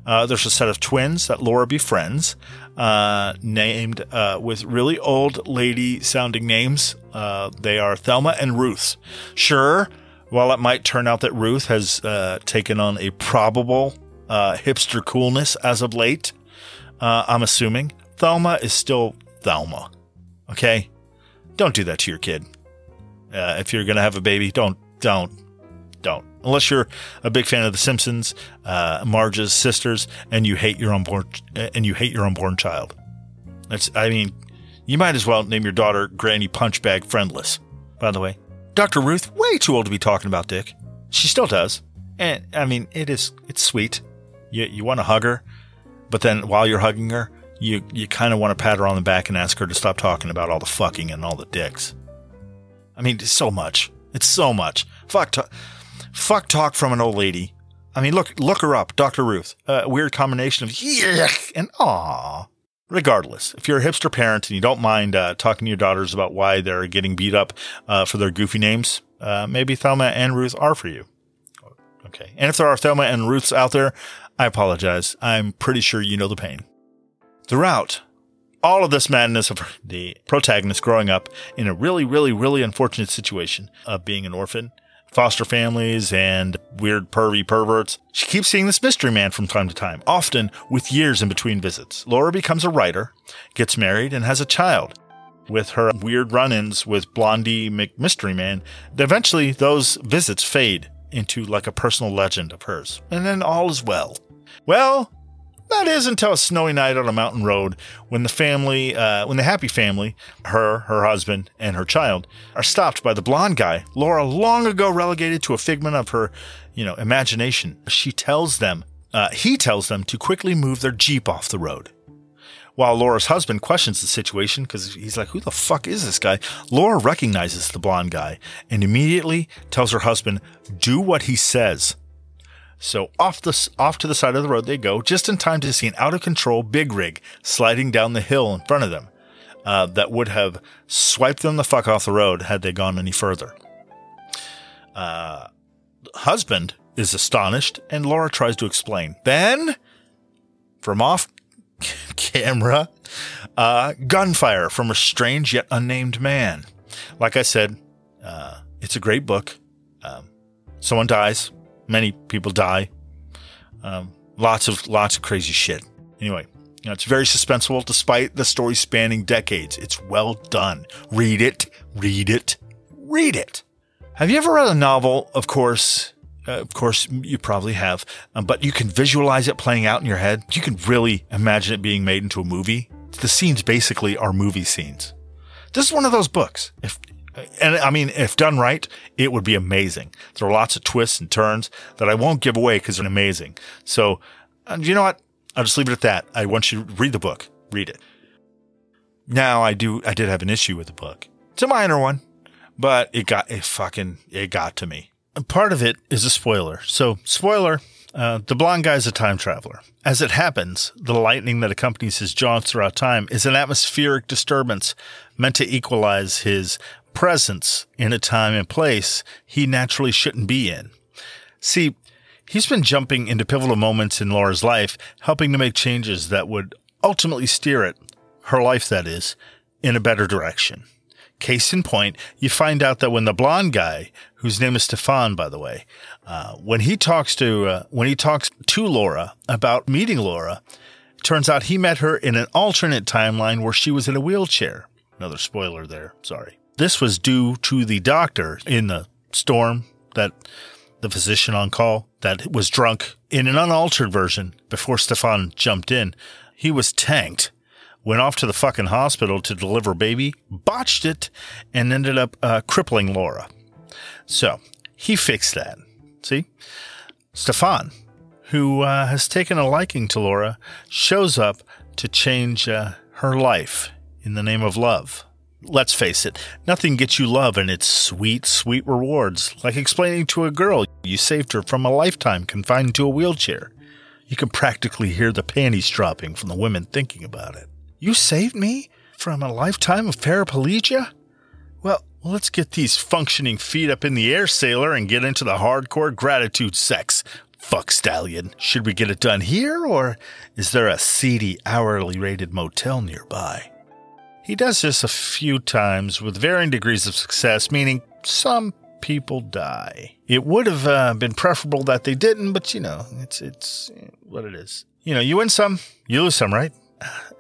Uh, there's a set of twins that Laura befriends, uh, named uh, with really old lady sounding names. Uh, they are Thelma and Ruth. Sure, while it might turn out that Ruth has uh, taken on a probable uh, hipster coolness as of late, Uh, I'm assuming Thelma is still Thelma. Okay, don't do that to your kid. Uh, if you're gonna have a baby, don't don't don't unless you're a big fan of The Simpsons, uh, Marge's sisters, and you hate your unborn uh, and you hate your unborn child. That's, I mean, you might as well name your daughter Granny Punchbag Friendless. By the way, Dr. Ruth, way too old to be talking about Dick. She still does, and I mean, it is it's sweet. You you want to hug her, but then while you're hugging her, you you kind of want to pat her on the back and ask her to stop talking about all the fucking and all the dicks. I mean, it's so much. It's so much. Fuck. Fuck talk from an old lady. I mean, look, look her up, Dr. Ruth. A weird combination of yuck and aw. Regardless, if you're a hipster parent and you don't mind uh, talking to your daughters about why they're getting beat up uh, for their goofy names, uh, maybe Thelma and Ruth are for you. Okay. And if there are Thelma and Ruths out there, I apologize. I'm pretty sure you know the pain. Throughout all of this madness of the protagonist growing up in a really, really, really unfortunate situation of being an orphan foster families and weird pervy perverts. She keeps seeing this mystery man from time to time, often with years in between visits. Laura becomes a writer, gets married, and has a child. With her weird run ins with Blondie McMystery Man, eventually those visits fade into like a personal legend of hers. And then all is well. Well, that is until a snowy night on a mountain road when the family, uh, when the happy family, her, her husband, and her child, are stopped by the blonde guy, Laura long ago relegated to a figment of her, you know, imagination. She tells them, uh, he tells them to quickly move their Jeep off the road. While Laura's husband questions the situation because he's like, who the fuck is this guy? Laura recognizes the blonde guy and immediately tells her husband, do what he says. So off the off to the side of the road they go, just in time to see an out of control big rig sliding down the hill in front of them. Uh, that would have swiped them the fuck off the road had they gone any further. Uh, husband is astonished, and Laura tries to explain. Then, from off camera, uh, gunfire from a strange yet unnamed man. Like I said, uh, it's a great book. Um, someone dies, Many people die. Um, lots of lots of crazy shit. Anyway, you know, it's very suspenseful despite the story spanning decades. It's well done. Read it, read it, read it. Have you ever read a novel, of course, Uh, of course, you probably have, um, but you can visualize it playing out in your head. You can really imagine it being made into a movie. The scenes basically are movie scenes. This is one of those books. If and I mean, if done right, it would be amazing. There are lots of twists and turns that I won't give away because they're amazing. So, uh, you know what? I'll just leave it at that. I want you to read the book. Read it. Now, I do. I did have an issue with the book. It's a minor one, but it got it fucking it got to me. Part of it is a spoiler. So, spoiler: uh, the blonde guy is a time traveler. As it happens, the lightning that accompanies his jaunts throughout time is an atmospheric disturbance meant to equalize his presence in a time and place he naturally shouldn't be in. See, he's been jumping into pivotal moments in Laura's life, helping to make changes that would ultimately steer it, her life that is, in a better direction. Case in point, you find out that when the blonde guy, whose name is Stefan, by the way, uh, when he talks to uh, when he talks to Laura about meeting Laura, turns out he met her in an alternate timeline where she was in a wheelchair. Another spoiler there. Sorry. This was due to the doctor in the storm that the physician on call that was drunk in an unaltered version before Stefan jumped in. He was tanked, went off to the fucking hospital to deliver baby, botched it, and ended up uh, crippling Laura. So he fixed that. See? Stefan, who uh, has taken a liking to Laura, shows up to change uh, her life in the name of love. Let's face it, nothing gets you love and its sweet, sweet rewards, like explaining to a girl you saved her from a lifetime confined to a wheelchair. You can practically hear the panties dropping from the women thinking about it. You saved me from a lifetime of paraplegia? Well, let's get these functioning feet up in the air, sailor, and get into the hardcore gratitude sex. Fuck stallion. Should we get it done here, or is there a seedy, hourly rated motel nearby? He does this a few times with varying degrees of success, meaning some people die. It would have uh, been preferable that they didn't, but you know, it's it's what it is. You know, you win some, you lose some, right?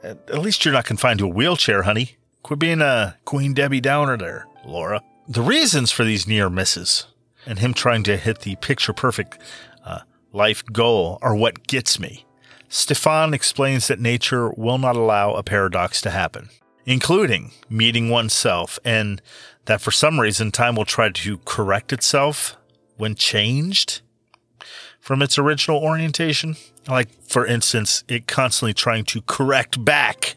At least you're not confined to a wheelchair, honey. Quit being a Queen Debbie Downer there, Laura. The reasons for these near misses and him trying to hit the picture perfect uh, life goal are what gets me. Stefan explains that nature will not allow a paradox to happen including meeting oneself, and that for some reason time will try to correct itself when changed from its original orientation. Like, for instance, it constantly trying to correct back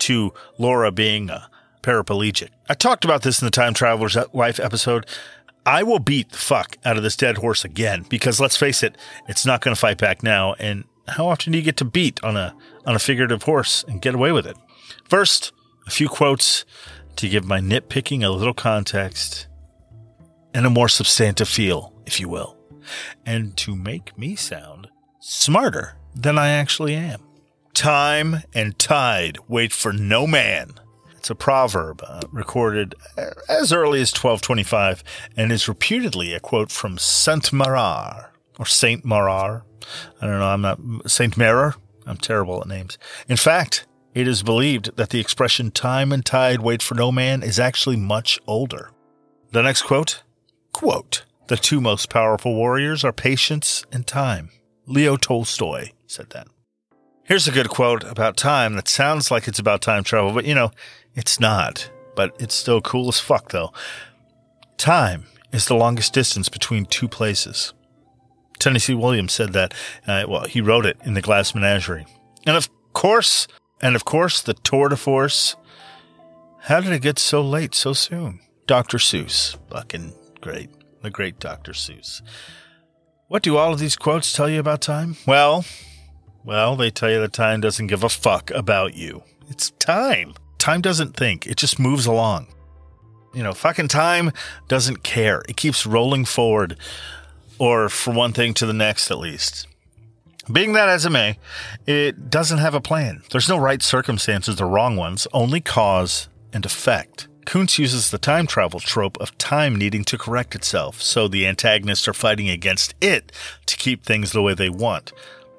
to Laura being a paraplegic. I talked about this in the Time Traveler's Life episode. I will beat the fuck out of this dead horse again because let's face it, it's not going to fight back now. And how often do you get to beat on a on a figurative horse and get away with it? First, a few quotes to give my nitpicking a little context and a more substantive feel, if you will, and to make me sound smarter than I actually am. Time and tide wait for no man. It's a proverb uh, recorded as early as 1225 and is reputedly a quote from Saint Marar or Saint Marar. I don't know. I'm not Saint Marar. I'm terrible at names. In fact, it is believed that the expression time and tide wait for no man is actually much older. The next quote, quote, the two most powerful warriors are patience and time. Leo Tolstoy said that. Here's a good quote about time that sounds like it's about time travel, but you know, it's not. But it's still cool as fuck though. Time is the longest distance between two places. Tennessee Williams said that. Uh, well, he wrote it in The Glass Menagerie. And of course, and of course, the tour de force. How did it get so late so soon? Dr. Seuss. Fucking great. The great Dr. Seuss. What do all of these quotes tell you about time? Well, well, they tell you that time doesn't give a fuck about you. It's time. Time doesn't think, it just moves along. You know, fucking time doesn't care. It keeps rolling forward, or for one thing to the next at least. Being that as it may, it doesn't have a plan. There's no right circumstances or wrong ones, only cause and effect. Koontz uses the time travel trope of time needing to correct itself, so the antagonists are fighting against it to keep things the way they want.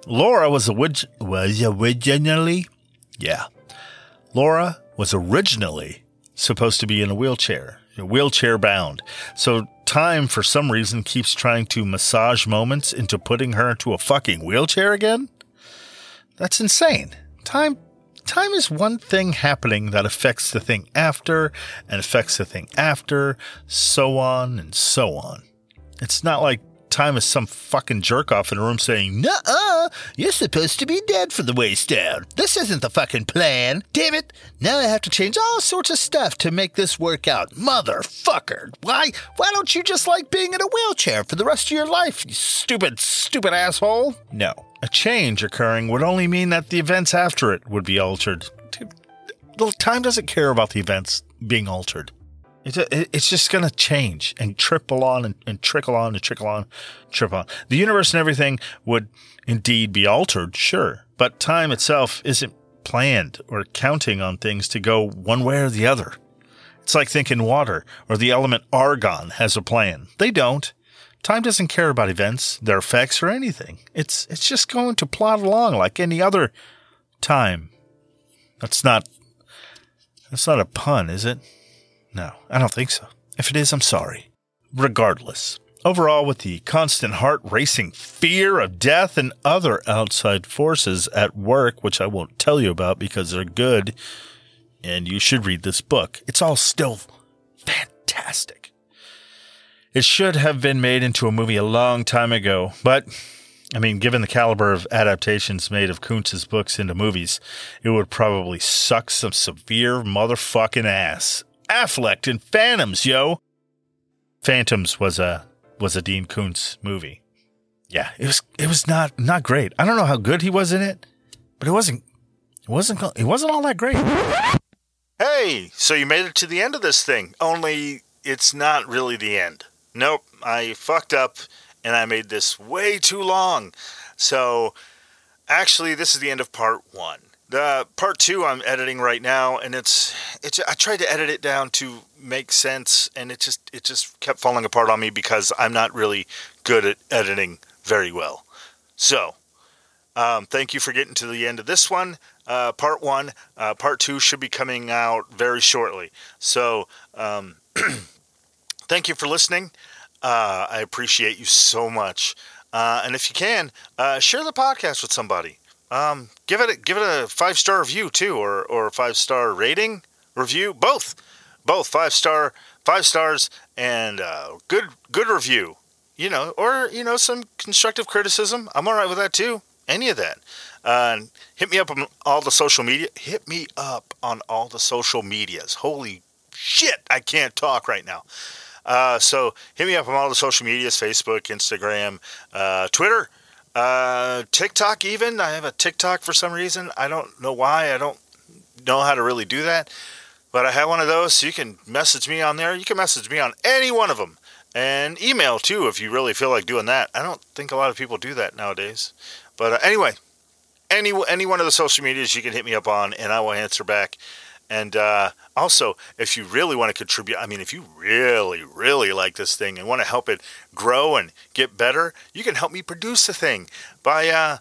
Laura was, a orig- was originally, yeah, Laura was originally supposed to be in a wheelchair. wheelchair bound. So time, for some reason, keeps trying to massage moments into putting her into a fucking wheelchair again? That's insane. Time time is one thing happening that affects the thing after and affects the thing after, so on and so on. It's not like time is some fucking jerk off in a room saying, Nuh-uh, you're supposed to be dead for the waist down. This isn't the fucking plan. Damn it. Now I have to change all sorts of stuff to make this work out. Motherfucker. Why why don't you just like being in a wheelchair for the rest of your life, you stupid, stupid asshole? No. A change occurring would only mean that the events after it would be altered. Dude, time doesn't care about the events being altered. It's it's just going to change and trickle on and, and, trickle on and trickle on, trickle on. The universe and everything would indeed be altered, sure, but time itself isn't planned or counting on things to go one way or the other. It's like thinking water or the element argon has a plan. They don't. Time doesn't care about events, their effects, or anything. It's it's just going to plod along like any other time. That's not that's not a pun, is it? No, I don't think so. If it is, I'm sorry. Regardless, overall, with the constant heart racing fear of death and other outside forces at work, which I won't tell you about because they're good, and you should read this book, it's all still fantastic. It should have been made into a movie a long time ago, but I mean, given the caliber of adaptations made of Koontz's books into movies, it would probably suck some severe motherfucking ass. Affleck in Phantoms, yo. Phantoms was a was a Dean Koontz movie. Yeah, it was it was not not great. I don't know how good he was in it, but it wasn't it wasn't it wasn't all that great. Hey, so you made it to the end of this thing. Only it's not really the end. Nope, I fucked up and I made this way too long. So actually this is the end of part 1. The part two I'm editing right now, and it's it's. I tried to edit it down to make sense, and it just it just kept falling apart on me because I'm not really good at editing very well. So, um, thank you for getting to the end of this one. Uh, part one, uh, part two should be coming out very shortly. So, um, thank you for listening. Uh, I appreciate you so much. Uh, and if you can, uh, share the podcast with somebody. Um, give it a, give it a five star review too, or or five star rating review. Both, both five star five stars and uh, good good review. You know, or you know some constructive criticism. I'm all right with that too. Any of that. Uh, hit me up on all the social media. Hit me up on all the social medias. Holy shit, I can't talk right now. Uh, so hit me up on all the social medias: Facebook, Instagram, uh, Twitter. Uh, TikTok, even. I have a TikTok for some reason. I don't know why. I don't know how to really do that. But I have one of those, so you can message me on there. You can message me on any one of them. And email too, if you really feel like doing that. I don't think a lot of people do that nowadays. But uh, anyway, any any one of the social medias you can hit me up on, and I will answer back. And uh, also, if you really want to contribute, I mean, if you really, really like this thing and want to help it grow and get better, you can help me produce the thing by uh,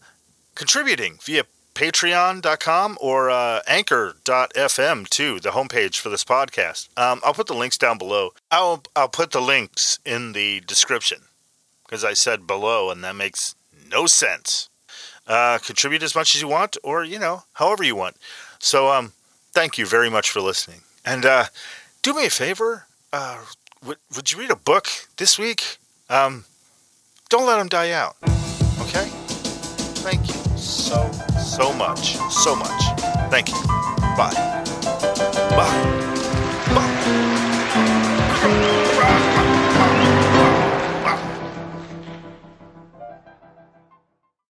contributing via patreon.com or uh, anchor.fm too, the homepage for this podcast. Um, I'll put the links down below. I'll, I'll put the links in the description because I said below and that makes no sense. Uh, contribute as much as you want or, you know, however you want. So, um, thank you very much for listening. And uh, do me a favor. Uh, would, would you read a book this week? Um, don't let them die out. Okay? Thank you so, so much. So much. Thank you. Bye. Bye.